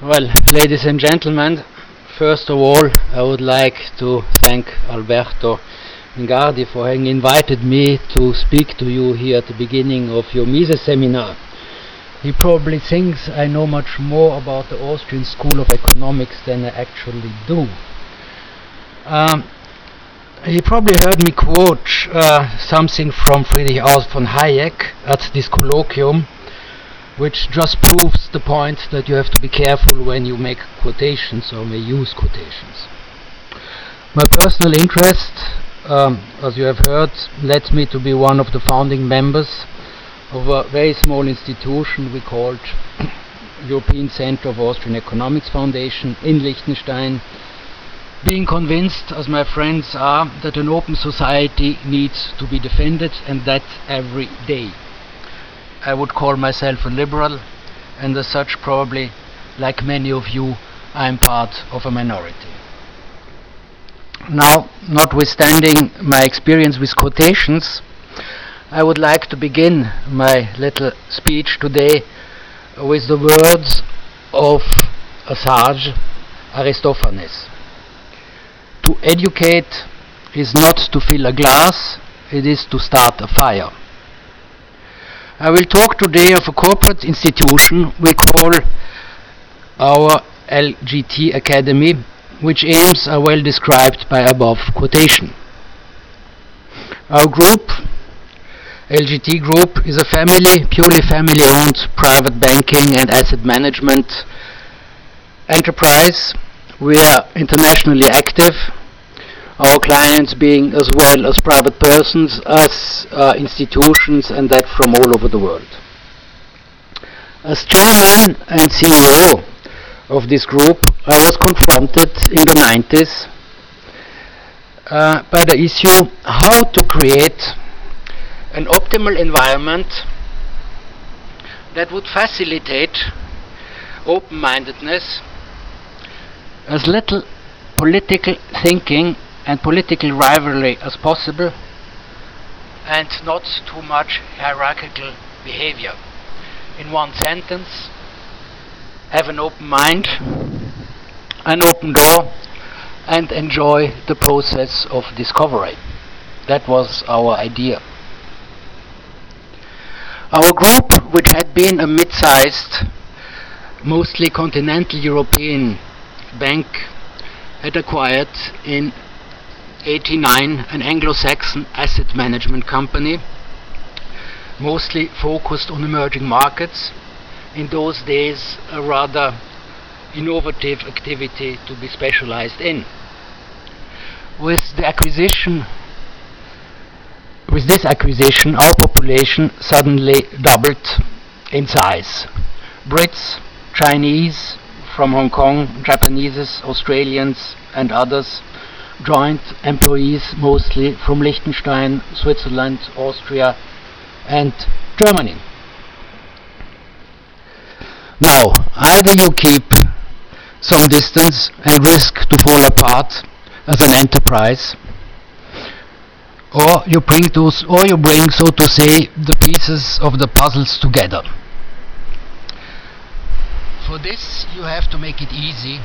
Well, ladies and gentlemen, first of all, I would like to thank Alberto Mingardi for having invited me to speak to you here at the beginning of your Mises seminar. He probably thinks I know much more about the Austrian School of Economics than I actually do. Um, he probably heard me quote uh, something from Friedrich August von Hayek at this colloquium which just proves the point that you have to be careful when you make quotations or may use quotations. My personal interest, um, as you have heard, led me to be one of the founding members of a very small institution we called European Center of Austrian Economics Foundation in Liechtenstein, being convinced, as my friends are, that an open society needs to be defended and that every day. I would call myself a liberal, and as such, probably, like many of you, I'm part of a minority. Now, notwithstanding my experience with quotations, I would like to begin my little speech today with the words of a sage, Aristophanes. To educate is not to fill a glass, it is to start a fire. I will talk today of a corporate institution we call our LGT Academy, which aims are well described by above quotation. Our group, LGT Group, is a family, purely family owned private banking and asset management enterprise. We are internationally active our clients being as well as private persons as uh, institutions and that from all over the world. As chairman and CEO of this group, I was confronted in the 90s uh, by the issue how to create an optimal environment that would facilitate open-mindedness as little political thinking and political rivalry as possible and not too much hierarchical behavior. In one sentence, have an open mind, an open door, and enjoy the process of discovery. That was our idea. Our group, which had been a mid-sized, mostly continental European bank, had acquired in 89 an Anglo-Saxon asset management company mostly focused on emerging markets. In those days a rather innovative activity to be specialized in. With the acquisition with this acquisition our population suddenly doubled in size. Brits Chinese from Hong Kong Japanese Australians and others joint employees mostly from Liechtenstein, Switzerland, Austria and Germany. Now, either you keep some distance and risk to fall apart as an enterprise, or you bring those, or you bring, so to say, the pieces of the puzzles together. For this, you have to make it easy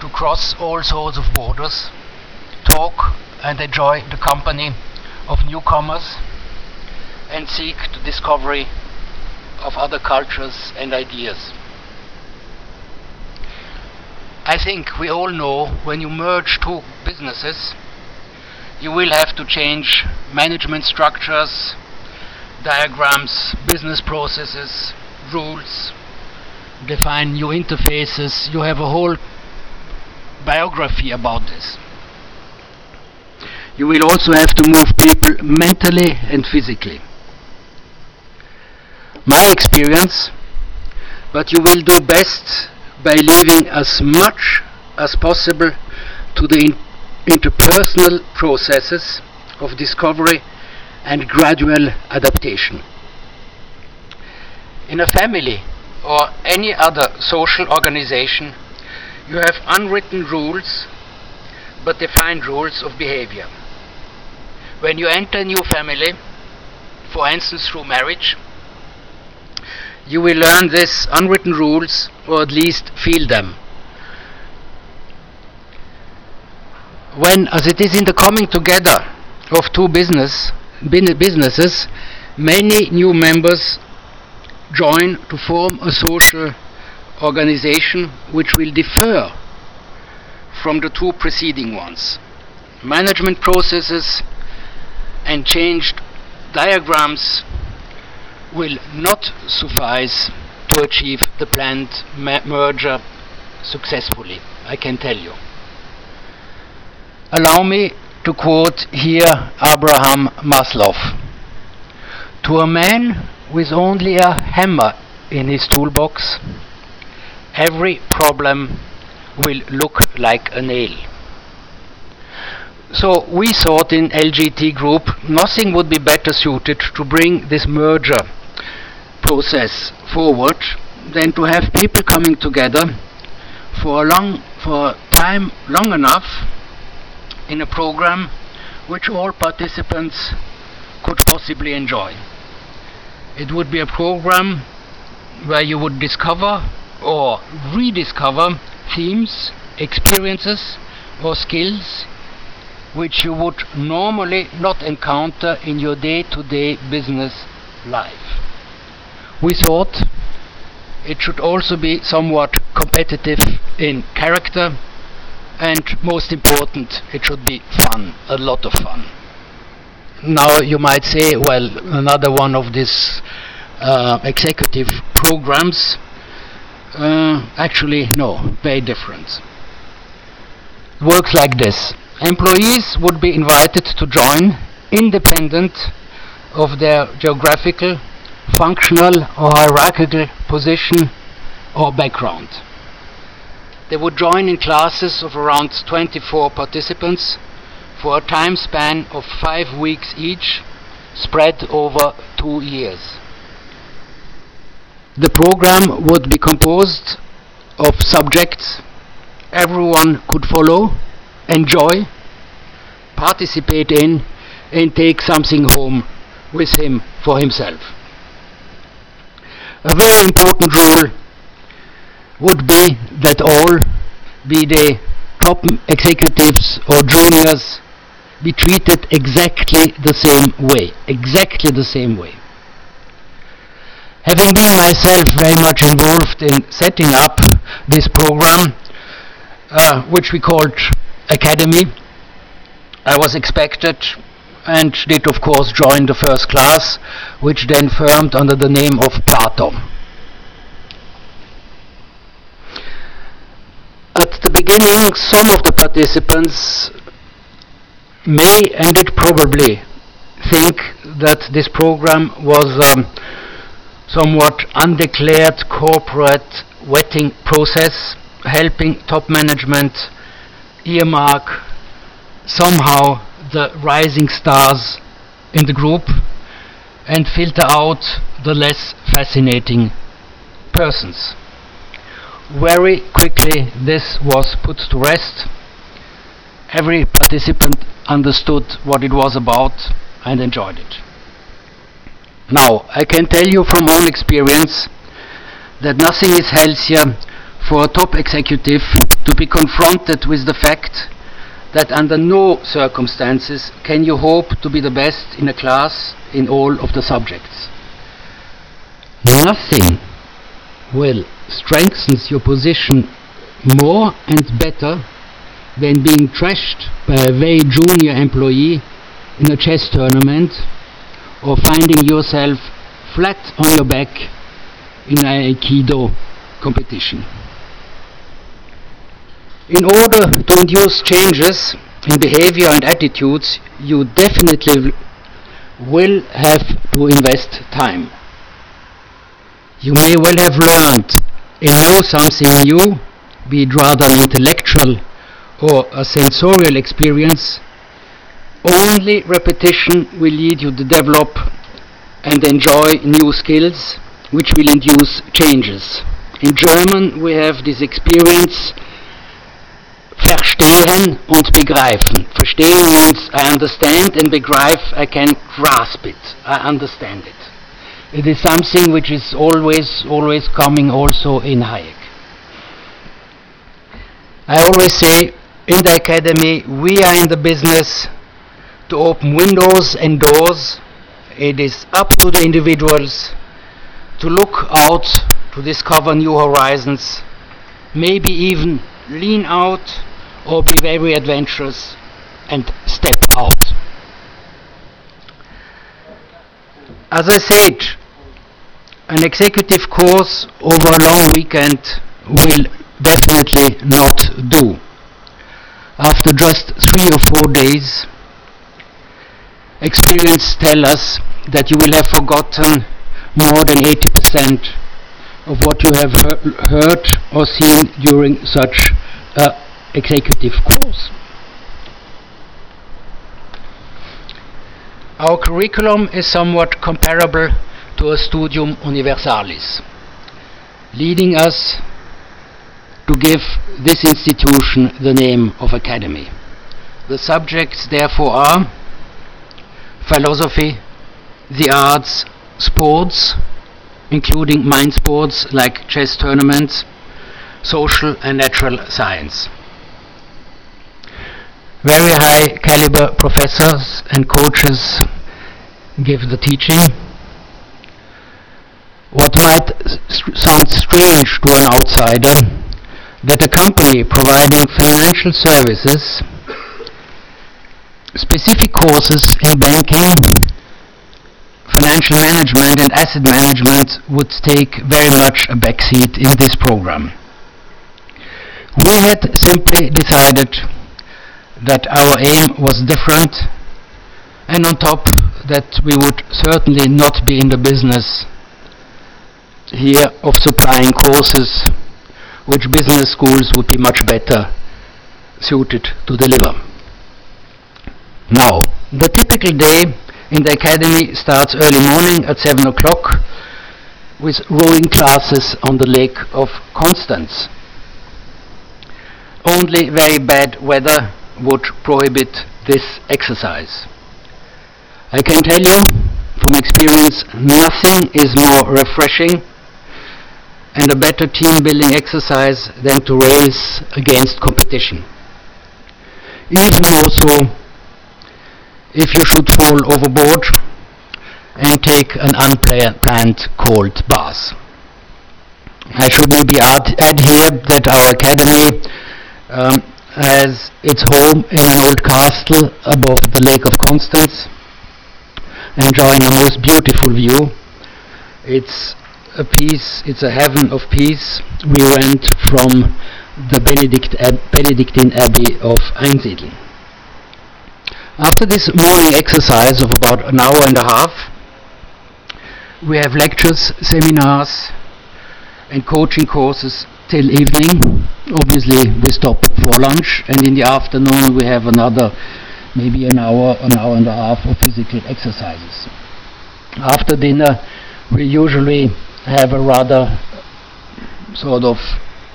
to cross all sorts of borders talk and enjoy the company of newcomers and seek the discovery of other cultures and ideas. I think we all know when you merge two businesses, you will have to change management structures, diagrams, business processes, rules, define new interfaces. You have a whole biography about this. You will also have to move people mentally and physically. My experience, but you will do best by leaving as much as possible to the in interpersonal processes of discovery and gradual adaptation. In a family or any other social organization, you have unwritten rules but defined rules of behavior. When you enter a new family, for instance through marriage, you will learn these unwritten rules or at least feel them. When, as it is in the coming together of two business, businesses, many new members join to form a social organization which will differ from the two preceding ones. Management processes and changed diagrams will not suffice to achieve the planned merger successfully, I can tell you. Allow me to quote here Abraham Maslow. To a man with only a hammer in his toolbox, every problem will look like a nail. So we thought in LGT Group nothing would be better suited to bring this merger process forward than to have people coming together for a long for time long enough in a program which all participants could possibly enjoy. It would be a program where you would discover or rediscover themes, experiences, or skills which you would normally not encounter in your day to day business life. We thought it should also be somewhat competitive in character and most important it should be fun, a lot of fun. Now you might say, well, another one of these uh, executive programs. Uh, actually, no, very different. It works like this. Employees would be invited to join independent of their geographical, functional or hierarchical position or background. They would join in classes of around 24 participants for a time span of five weeks each, spread over two years. The program would be composed of subjects everyone could follow, enjoy, participate in, and take something home with him for himself. A very important rule would be that all, be they top executives or juniors, be treated exactly the same way. Exactly the same way. Having been myself very much involved in setting up this program, uh, which we called Academy, I was expected and did of course join the first class, which then firmed under the name of Plato. At the beginning, some of the participants may and did probably think that this program was um, somewhat undeclared corporate vetting process helping top management earmark somehow the rising stars in the group and filter out the less fascinating persons. Very quickly this was put to rest. Every participant understood what it was about and enjoyed it. Now, I can tell you from own experience that nothing is healthier for a top executive to be confronted with the fact that under no circumstances can you hope to be the best in a class in all of the subjects. Nothing will strengthens your position more and better than being trashed by a very junior employee in a chess tournament or finding yourself flat on your back in an Aikido competition. In order to induce changes in behavior and attitudes, you definitely will have to invest time. You may well have learned and know something new, be it rather an intellectual or a sensorial experience, only repetition will lead you to develop and enjoy new skills which will induce changes. In German we have this experience verstehen und begreifen. Verstehen means I understand and begreif I can grasp it. I understand it. it is something which is always, always coming also in Hayek. I always say in the academy we are in the business to open windows and doors. It is up to the individuals to look out, to discover new horizons, maybe even lean out or be very adventurous and step out. As I said, an executive course over a long weekend will definitely not do. After just three or four days, experience tell us that you will have forgotten more than 80% of what you have he- heard or seen during such a executive course. Our curriculum is somewhat comparable to a studium universalis, leading us to give this institution the name of academy. The subjects therefore are philosophy, the arts, sports, including mind sports like chess tournaments, social and natural science. Very high caliber professors and coaches give the teaching. What might sound strange to an outsider, that a company providing financial services, specific courses in banking, financial management and asset management would take very much a backseat in this program. We had simply decided that our aim was different and on top that we would certainly not be in the business here of supplying courses which business schools would be much better suited to deliver. Now, the typical day in the academy starts early morning at 7 o'clock with rowing classes on the Lake of Constance. Only very bad weather would prohibit this exercise. I can tell you from experience nothing is more refreshing and a better team building exercise than to race against competition. Even more so if you should fall overboard and take an unplanned cold bath. I should maybe add, add here that our academy um, has its home in an old castle above the Lake of Constance, enjoying a most beautiful view. It's a peace, it's a heaven of peace. We went from the Benedict Ab- Benedictine Abbey of Einsiedeln. After this morning exercise of about an hour and a half, we have lectures, seminars, and coaching courses till evening. Obviously, we stop for lunch, and in the afternoon, we have another maybe an hour, an hour and a half of physical exercises. After dinner, we usually have a rather sort of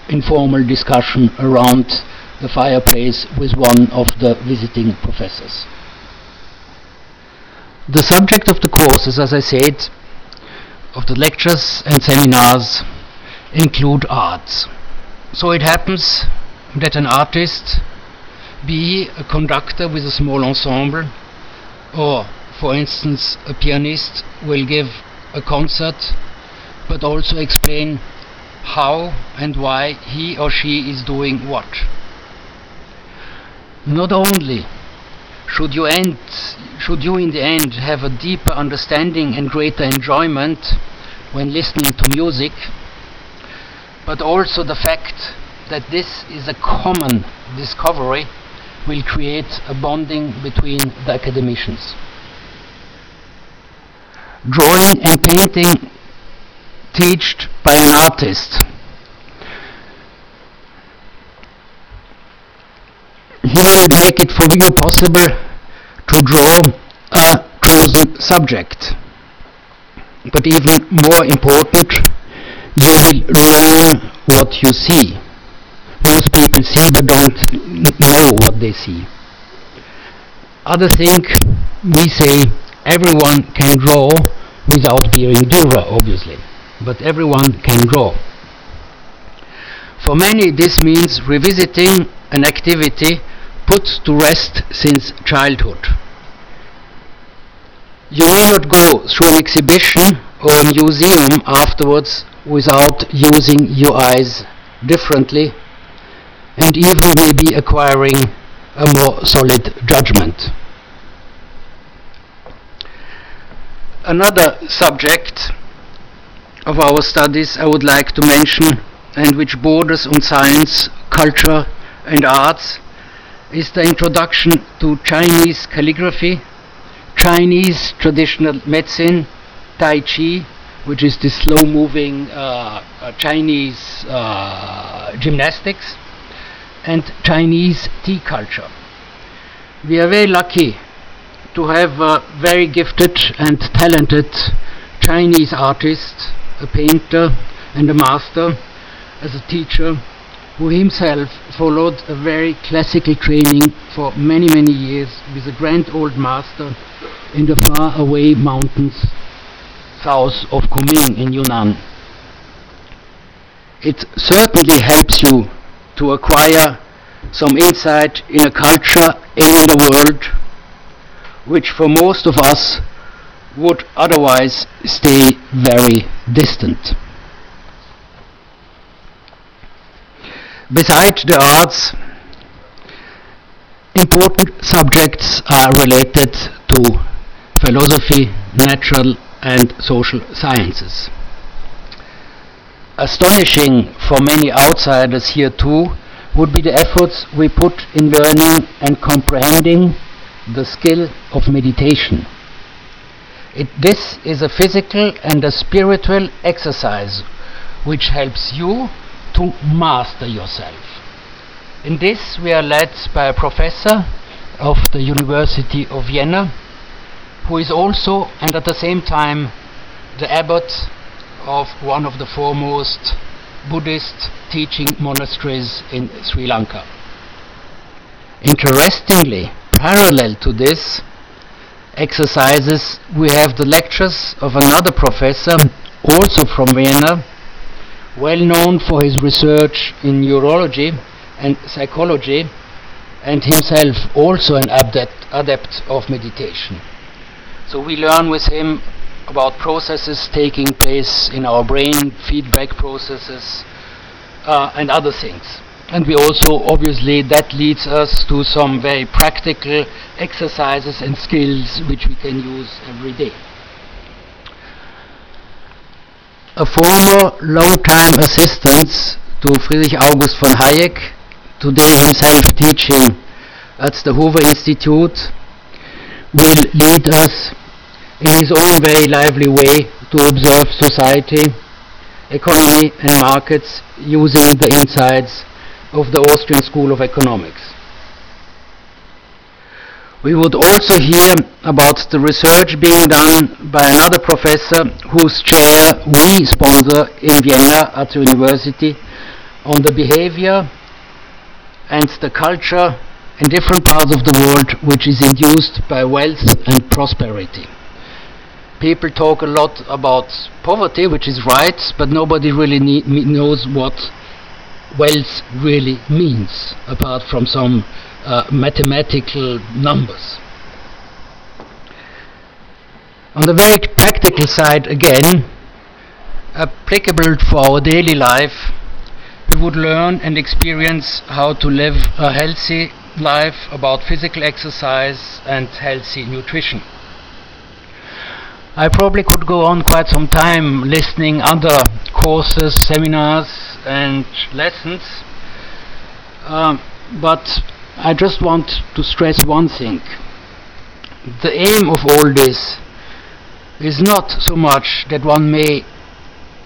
informal discussion around the fireplace with one of the visiting professors. The subject of the courses, as I said, of the lectures and seminars include arts. So it happens that an artist, be a conductor with a small ensemble, or, for instance, a pianist, will give a concert, but also explain how and why he or she is doing what. Not only should you end should you in the end have a deeper understanding and greater enjoyment when listening to music but also the fact that this is a common discovery will create a bonding between the academicians. Drawing and painting taught by an artist. He will make it for you possible to draw a chosen subject. But even more important, you will learn what you see. Most people see but don't know what they see. Others think we say everyone can draw without being Dürer, obviously. But everyone can draw. For many, this means revisiting an activity put to rest since childhood. You may not go through an exhibition or a museum afterwards without using your eyes differently and even maybe acquiring a more solid judgment. Another subject of our studies I would like to mention and which borders on science, culture and arts is the introduction to Chinese calligraphy, Chinese traditional medicine, Tai Chi, which is the slow moving uh, uh, Chinese uh, gymnastics, and Chinese tea culture. We are very lucky to have a very gifted and talented Chinese artist, a painter and a master, as a teacher, who himself followed a very classical training for many, many years with a grand old master in the far away mountains south of Kunming in Yunnan. It certainly helps you to acquire some insight in a culture and in the world which for most of us would otherwise stay very distant. Besides the arts, important subjects are related to philosophy, natural and social sciences. Astonishing for many outsiders here too would be the efforts we put in learning and comprehending the skill of meditation. It, this is a physical and a spiritual exercise which helps you to master yourself. In this we are led by a professor of the University of Vienna who is also and at the same time the abbot of one of the foremost Buddhist teaching monasteries in Sri Lanka. Interestingly, parallel to this exercises, we have the lectures of another professor, also from Vienna, well known for his research in neurology and psychology, and himself also an adept, adept of meditation. So we learn with him about processes taking place in our brain, feedback processes, uh, and other things. And we also, obviously, that leads us to some very practical exercises and skills which we can use every day. A former long-time assistant to Friedrich August von Hayek, today himself teaching at the Hoover Institute, will lead us in his own very lively way to observe society, economy and markets using the insights of the Austrian School of Economics. We would also hear about the research being done by another professor whose chair we sponsor in Vienna at the university on the behavior and the culture in different parts of the world which is induced by wealth and prosperity. People talk a lot about poverty, which is right, but nobody really knows what wealth really means, apart from some uh, mathematical numbers. On the very practical side, again, applicable for our daily life, we would learn and experience how to live a healthy life about physical exercise and healthy nutrition. I probably could go on quite some time listening other courses, seminars and lessons um, but I just want to stress one thing. The aim of all this is not so much that one may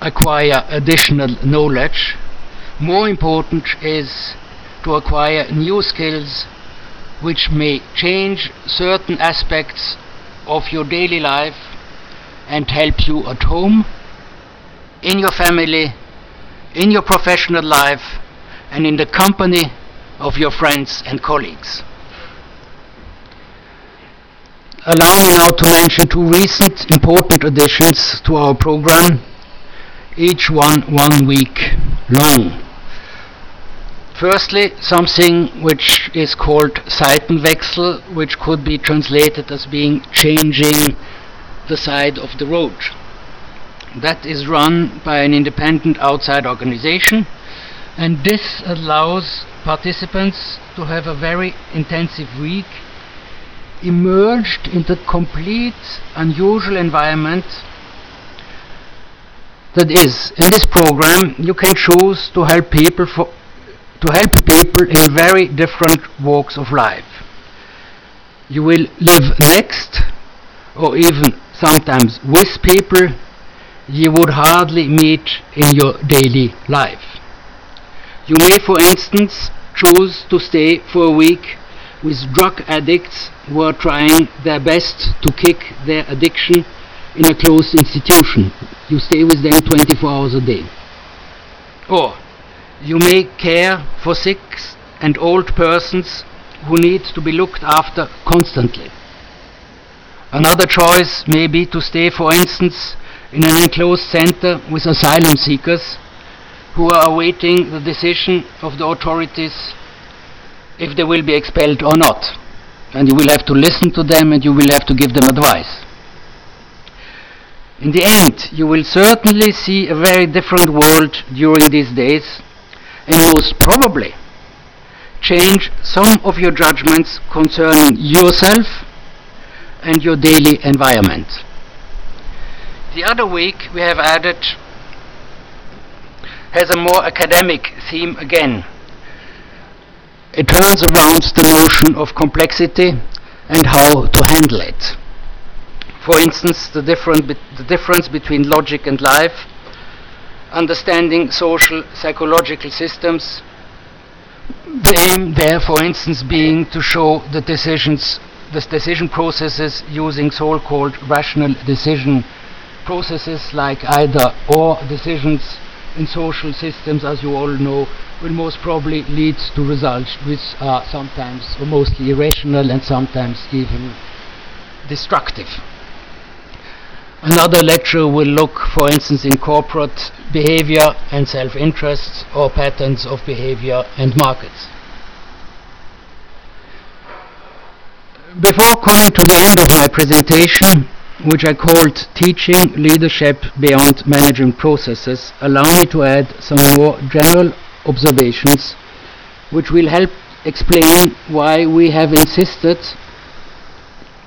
acquire additional knowledge. More important is to acquire new skills which may change certain aspects of your daily life and help you at home, in your family, in your professional life, and in the company of your friends and colleagues. allow me now to mention two recent important additions to our program, each one one week long. Firstly, something which is called Seitenwechsel, which could be translated as being changing the side of the road. That is run by an independent outside organization, and this allows participants to have a very intensive week emerged in the complete unusual environment that is in this program you can choose to help people for to help people in very different walks of life. You will live next, or even sometimes with people you would hardly meet in your daily life. You may, for instance, choose to stay for a week with drug addicts who are trying their best to kick their addiction in a closed institution. You stay with them 24 hours a day. Or you may care for sick and old persons who need to be looked after constantly. Another choice may be to stay, for instance, in an enclosed center with asylum seekers who are awaiting the decision of the authorities if they will be expelled or not. And you will have to listen to them and you will have to give them advice. In the end, you will certainly see a very different world during these days and most probably change some of your judgments concerning yourself and your daily environment. The other week we have added has a more academic theme again. It turns around the notion of complexity and how to handle it. For instance, the, different, the difference between logic and life, understanding social psychological systems. The aim there, for instance, being to show the decisions, the decision processes using so-called rational decision processes like either or decisions in social systems, as you all know, will most probably lead to results which are sometimes or mostly irrational and sometimes even destructive. Another lecture will look, for instance, in corporate behavior and self-interests or patterns of behavior and markets. Before coming to the end of my presentation, which I called Teaching Leadership Beyond Management Processes, allow me to add some more general observations which will help explain why we have insisted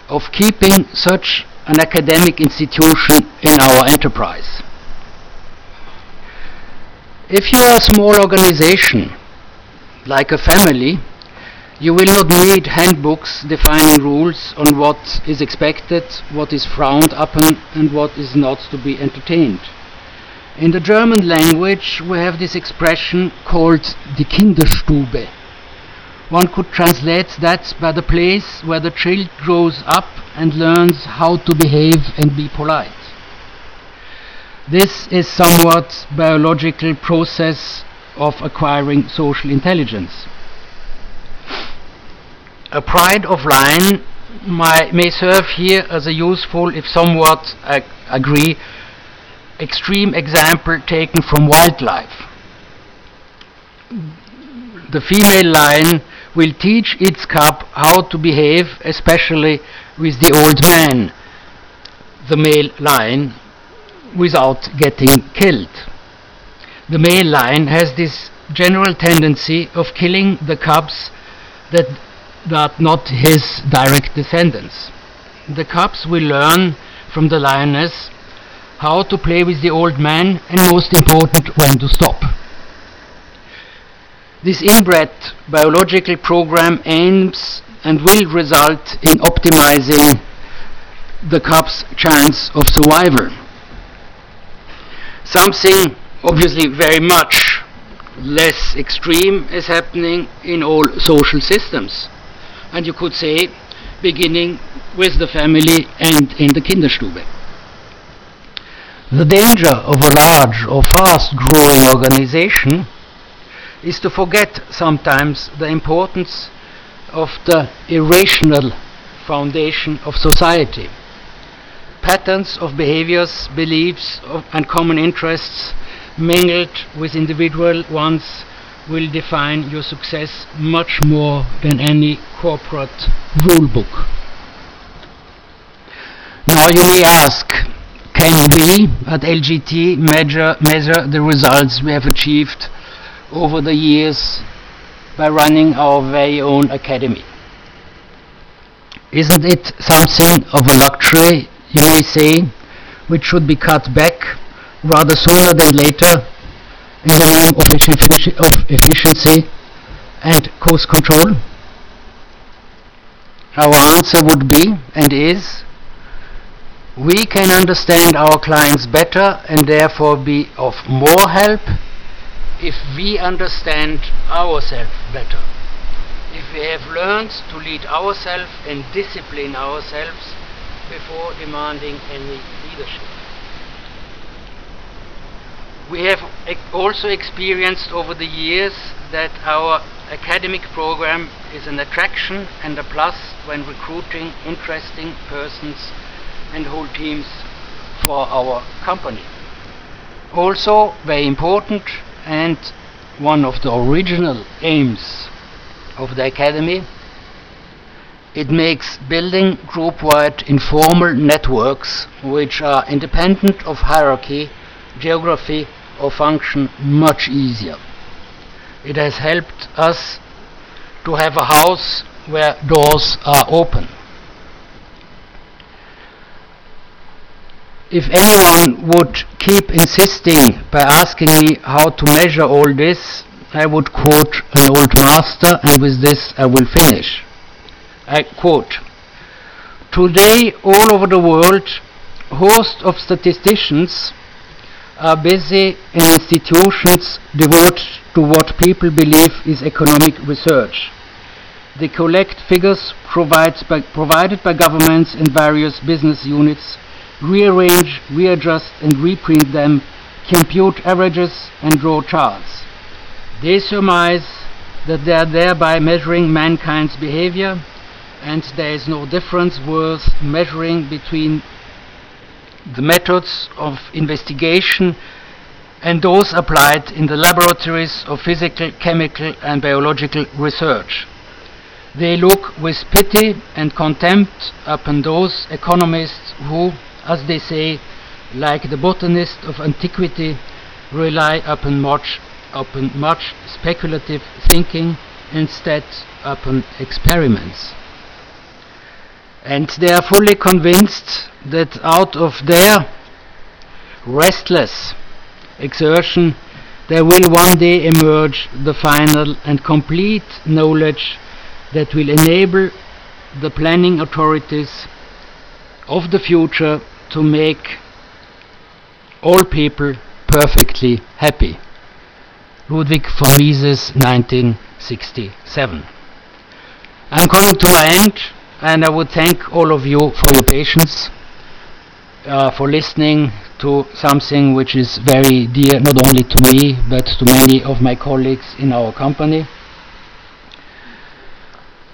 of keeping such an academic institution in our enterprise. If you are a small organization, like a family, you will not need handbooks defining rules on what is expected, what is frowned upon, and what is not to be entertained. In the German language, we have this expression called die Kinderstube. One could translate that by the place where the child grows up and learns how to behave and be polite. This is somewhat biological process of acquiring social intelligence. A pride of line may serve here as a useful, if somewhat agree, extreme example taken from wildlife. The female lion will teach its cub how to behave, especially with the old man, the male lion, without getting killed. The male lion has this general tendency of killing the cubs that are not his direct descendants. The cubs will learn from the lioness how to play with the old man and most important when to stop. This inbred biological program aims and will result in optimizing the cub's chance of survival something obviously very much less extreme is happening in all social systems. And you could say, beginning with the family and in the Kinderstube. The danger of a large or fast growing organization is to forget sometimes the importance of the irrational foundation of society. Patterns of behaviors, beliefs, of, and common interests mingled with individual ones will define your success much more than any corporate rule book. Now you may ask, can we at LGT measure, measure the results we have achieved over the years by running our very own academy? Isn't it something of a luxury, you may say, which should be cut back rather sooner than later in the name of, effici- of efficiency and cost control? Our answer would be and is we can understand our clients better and therefore be of more help if we understand ourselves better. If we have learned to lead ourselves and discipline ourselves before demanding any leadership. We have also experienced over the years that our academic program is an attraction and a plus when recruiting interesting persons and whole teams for our company. Also, very important and one of the original aims of the Academy, it makes building group-wide informal networks which are independent of hierarchy, geography or function much easier. It has helped us to have a house where doors are open. If anyone would keep insisting by asking me how to measure all this, I would quote an old master, and with this I will finish. I quote Today, all over the world, hosts of statisticians are busy in institutions devoted to what people believe is economic research. They collect figures provided by, provided by governments and various business units, rearrange, readjust, and reprint them, compute averages, and draw charts. They surmise that they are thereby measuring mankind's behavior, and there is no difference worth measuring between the methods of investigation and those applied in the laboratories of physical, chemical, and biological research. They look with pity and contempt upon those economists who, as they say, like the botanist of antiquity, rely upon much, upon much speculative thinking instead upon experiments. And they are fully convinced that out of their restless exertion there will one day emerge the final and complete knowledge that will enable the planning authorities of the future to make all people perfectly happy. Ludwig von Mises, 1967. I'm coming to an end, and I would thank all of you for your patience, uh, for listening to something which is very dear not only to me but to many of my colleagues in our company.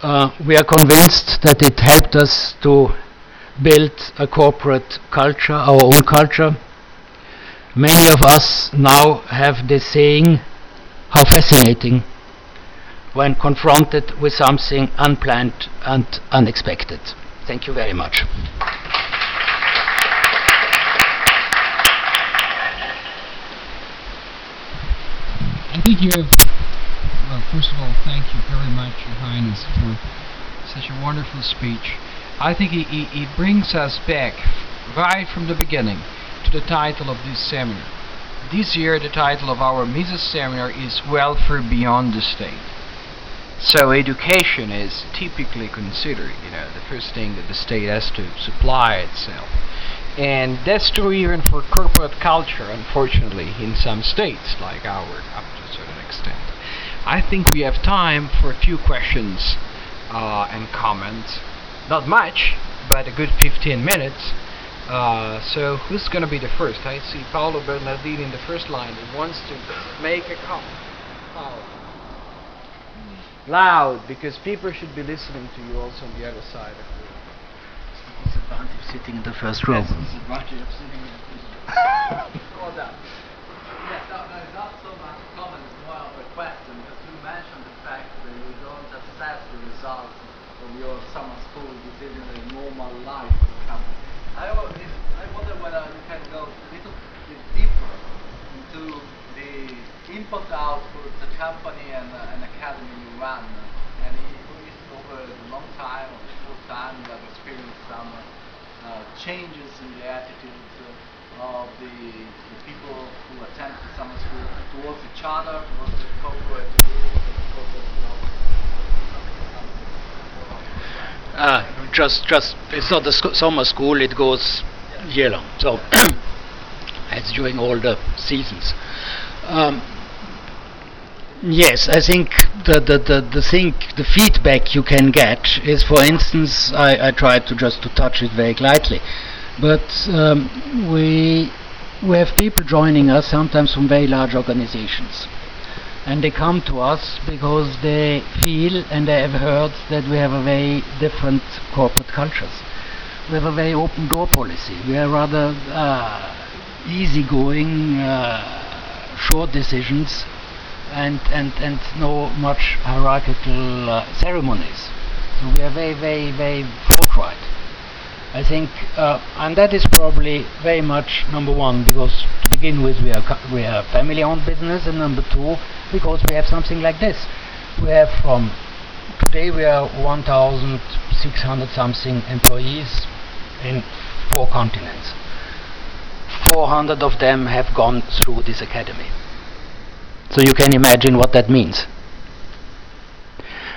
Uh, we are convinced that it helped us to build a corporate culture, our own culture. Many of us now have this saying, how fascinating, when confronted with something unplanned and unexpected. Thank you very much. I think you have, well, first of all, thank you very much, Your Highness, for such a wonderful speech. I think it, it, it brings us back right from the beginning to the title of this seminar. This year, the title of our Mises seminar is Welfare Beyond the State. So education is typically considered, you know, the first thing that the state has to supply itself. And that's true even for corporate culture, unfortunately, in some states like ours, up to a certain extent. I think we have time for a few questions uh, and comments. Not much, but a good 15 minutes. Uh, so who's going to be the first? I see Paolo Bernardini in the first line. He wants to make a comment. Paolo. Loud, because people should be listening to you also on the other side of the room. disadvantage sitting in the first row. That's the disadvantage of sitting in the first row. Yes, no, no, it's not so much a comment, it's more of a question, because you mentioned the fact that you don't assess the results of your summer school within a normal life of the company. I, al- if- I wonder whether you can go a little bit deeper into the input-output, the company and uh, an academy you run, and if over a long time or short time you have experienced some uh, changes in the attitudes of the, the people who attend the summer school towards each other, towards the corporate. Uh, just, just, it's not the sc- summer school, it goes year long. So, it's during all the seasons. Um, yes, I think the, the, the, the thing, the feedback you can get is, for instance, I, I tried to just to touch it very lightly, but um, we, we have people joining us sometimes from very large organizations and they come to us because they feel and they have heard that we have a very different corporate cultures. We have a very open door policy. We are rather uh, easygoing, uh, short decisions, and, and, and no much hierarchical uh, ceremonies. So we are very, very, very forthright. I think, uh, and that is probably very much number one because to begin with we are we are family-owned business, and number two because we have something like this. We have from today we are 1,600 something employees in four continents. 400 of them have gone through this academy. So you can imagine what that means.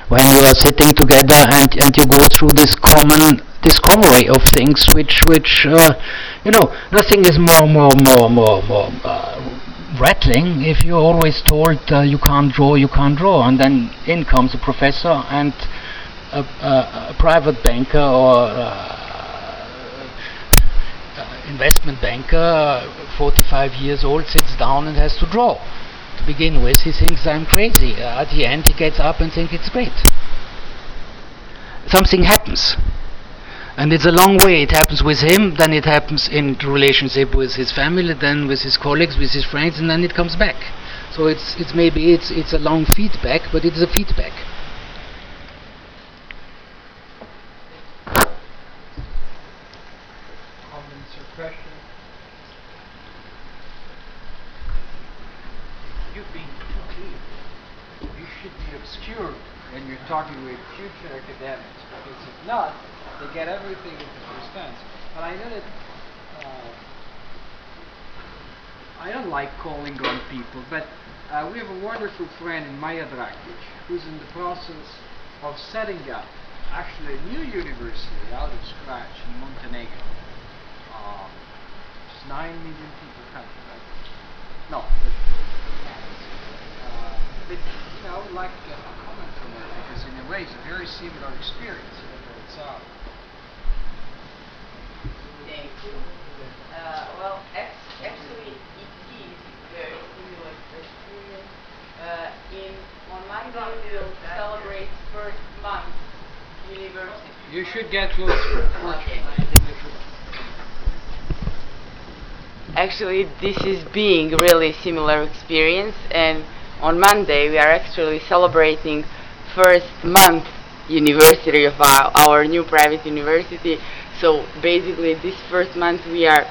When you are sitting together and, and you go through this common discovery of things which which uh, you know nothing is more more more more more uh, rattling if you're always told uh, you can't draw you can't draw. And then in comes a professor and a, a, a private banker or uh, uh, investment banker 45 years old sits down and has to draw to begin with, he thinks I'm crazy. Uh, at the end, he gets up and thinks it's great. Something happens. And it's a long way. It happens with him, then it happens in relationship with his family, then with his colleagues, with his friends, and then it comes back. So it's it's maybe it's it's a long feedback, but it's a feedback. Comments or questions? You've been too clear. You should be obscured when you're talking with future academics, because if not, they get everything at the first glance. But I know that uh, I don't like calling on people, but uh, we have a wonderful friend in Maya Dragic who's in the process of setting up actually a new university out of scratch in Montenegro. Um, it's nine million people country, right? No. But, uh, but you know, like uh, a comment on that because in a way it's a very similar experience. It's, uh, Thank you. Uh, well, actually, it is very similar experience. Uh, in on Monday we will celebrate first month university. you should get closer. Okay. Actually, this is being really similar experience, and on Monday we are actually celebrating first month university of our, our new private university. So basically, this first month we are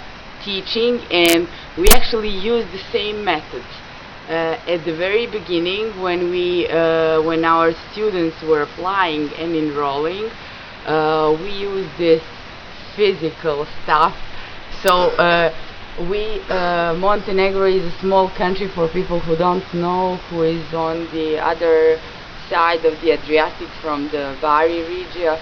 teaching, and we actually use the same methods. Uh, at the very beginning, when we, uh, when our students were applying and enrolling, uh, we use this physical stuff. So uh, we, uh, Montenegro is a small country for people who don't know, who is on the other side of the Adriatic from the Bari region.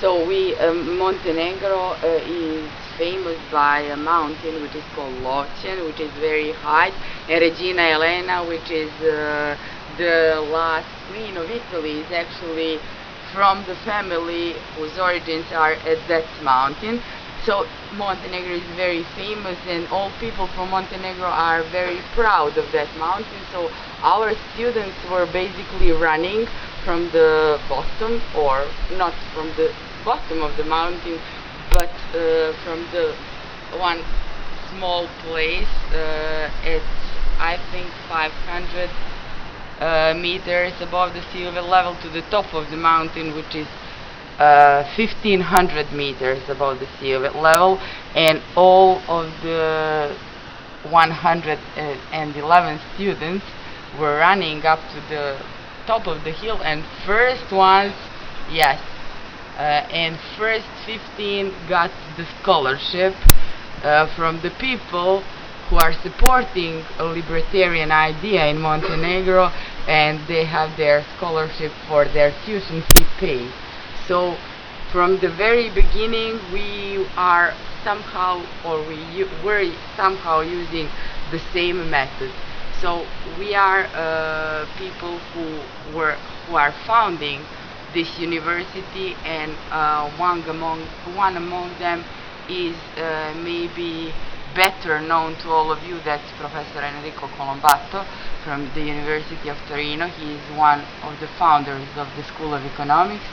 So we, um, Montenegro uh, is famous by a mountain which is called Lovćen, which is very high, and Regina Elena, which is uh, the last queen of Italy, is actually from the family whose origins are at that mountain. So Montenegro is very famous and all people from Montenegro are very proud of that mountain. So our students were basically running from the bottom or not from the bottom of the mountain but uh, from the one small place. Uh, it's I think 500 uh, meters above the sea level to the top of the mountain, which is uh, 1500 meters above the sea level, and all of the 111 students were running up to the top of the hill, and first ones, yes, uh, and first 15 got the scholarship uh, from the people who are supporting a libertarian idea in Montenegro and they have their scholarship for their tuition fee paid. So from the very beginning we are somehow or we were somehow using the same method. So we are uh, people who were who are founding this university and uh, one among one among them is uh, maybe better known to all of you that's Professor Enrico Colombatto from the University of Torino. He is one of the founders of the School of Economics.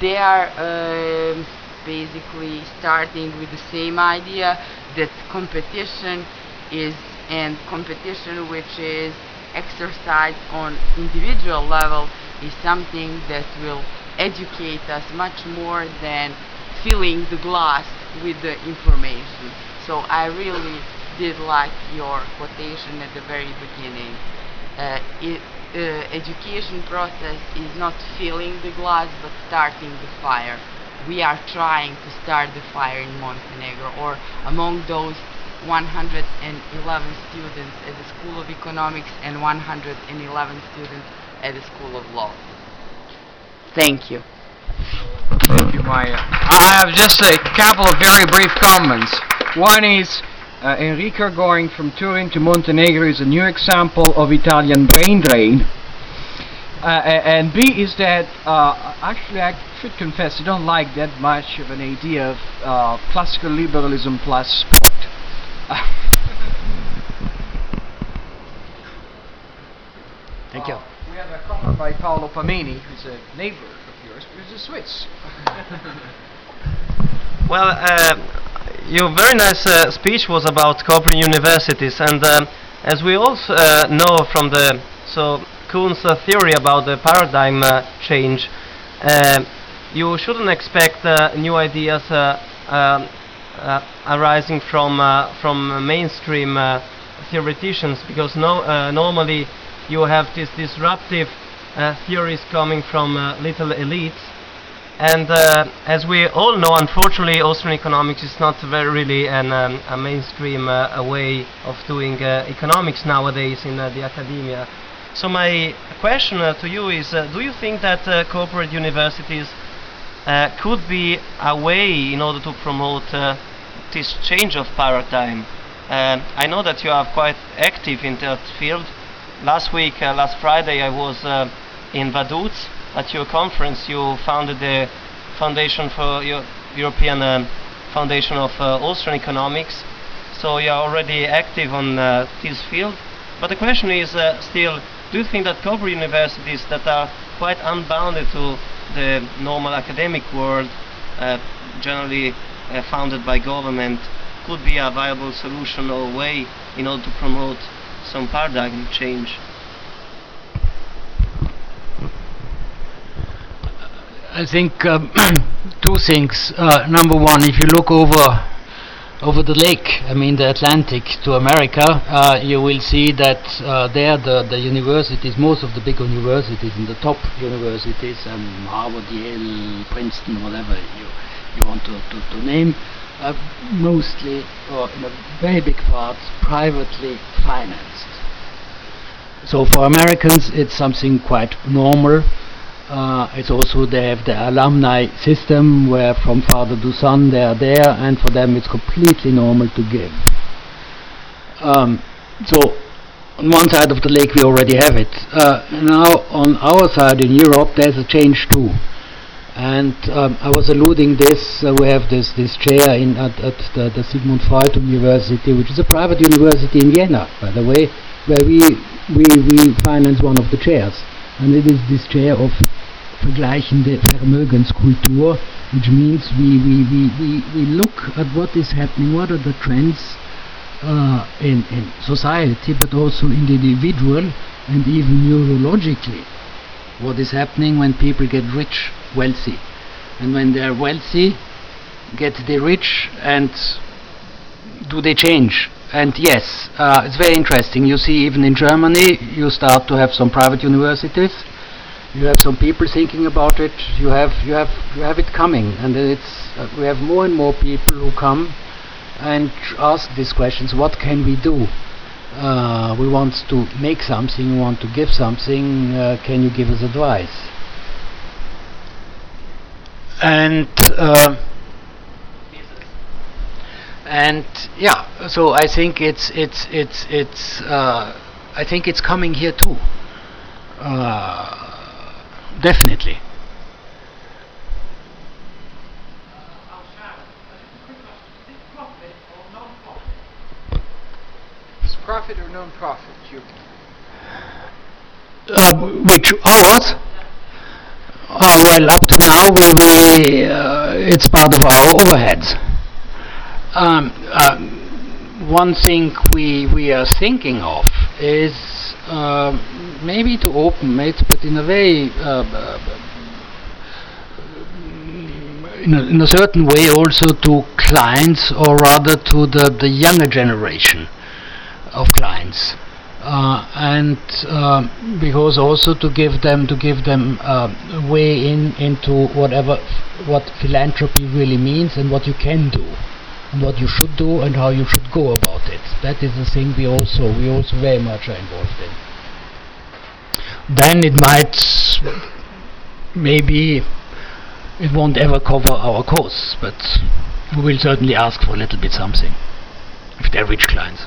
They are uh, basically starting with the same idea that competition is and competition which is exercised on individual level is something that will educate us much more than filling the glass with the information. So I really did like your quotation at the very beginning. Uh, it, uh, education process is not filling the glass but starting the fire. We are trying to start the fire in Montenegro or among those 111 students at the School of Economics and 111 students at the School of Law. Thank you. Thank you, Maya. I have just a couple of very brief comments. One is uh, Enrico going from Turin to Montenegro is a new example of Italian brain drain. Uh, and B is that uh, actually I should confess I don't like that much of an idea of uh, classical liberalism plus sport. Thank you. We have a comment by Paolo Pamini, who's a neighbor of yours, he's a Swiss. well, uh, your very nice uh, speech was about cooperative universities, and um, as we also uh, know from the so Kuhn's uh, theory about the paradigm uh, change, uh, you shouldn't expect new ideas um, arising from from mainstream theoreticians because no, normally you have these disruptive theories coming from little elites and uh, as we all know, unfortunately, Austrian economics is not very really an, um, a mainstream uh, way of doing uh, economics nowadays in uh, the academia. So my question uh, to you is, uh, do you think that corporate universities could be a way in order to promote this change of paradigm? I know that you are quite active in that field. Last week, last Friday, I was in Vaduz, at your conference you founded the Foundation for Euro European uh, Foundation of uh, Austrian Economics. So you are already active on uh, this field. But the question is uh, still, do you think that corporate universities that are quite unbounded to the normal academic world, uh, generally uh, founded by government, could be a viable solution or way in order to promote some paradigm change? I think um, two things. Uh, number one, if you look over over the lake, I mean the Atlantic to America, uh, you will see that uh, there the, the universities, most of the big universities and the top universities, um, Harvard, Yale, Princeton, whatever you, you want to, to, to name, are mostly, or in a very big part, privately financed. So for Americans, it's something quite normal uh, it's also they have the alumni system where from father to son they are there and for them it's completely normal to give. Um, so on one side of the lake we already have it. Uh, now on our side in Europe there's a change too. And um, I was alluding this, uh, we have this, this chair in, at, at the, the Sigmund Freud University, which is a private university in Vienna, by the way, where we, we, we finance one of the chairs. And it is this chair of vergleichende Vermögenskultur, which means we, we, we, we, we look at what is happening, what are the trends uh, in, in society, but also in the individual and even neurologically. What is happening when people get rich, wealthy, and when they are wealthy, get they rich and do they change? And yes, uh, it's very interesting. You see, even in Germany, you start to have some private universities. You have some people thinking about it. You have you have you have it coming, and it's uh, we have more and more people who come and ask these questions. What can we do? Uh, we want to make something. We want to give something. Uh, can you give us advice? And uh, and yeah, so I think it's it's it's it's uh, I think it's coming here too. Uh, definitely. Is profit or non-profit? You Uh, which oh what? Oh well, up to now we, we uh, it's part of our overheads. Um, uh, one thing we we are thinking of is uh, maybe to open it, but in a very uh, in a, in a certain way also to clients, or rather to the, the younger generation of clients. Uh, and uh, because also to give them to give them uh, a way in into whatever what philanthropy really means and what you can do and what you should do and how you should go about it. That is the thing we also we also very much are involved in. Then it might maybe it won't ever cover our costs, but we will certainly ask for a little bit something if they're rich clients.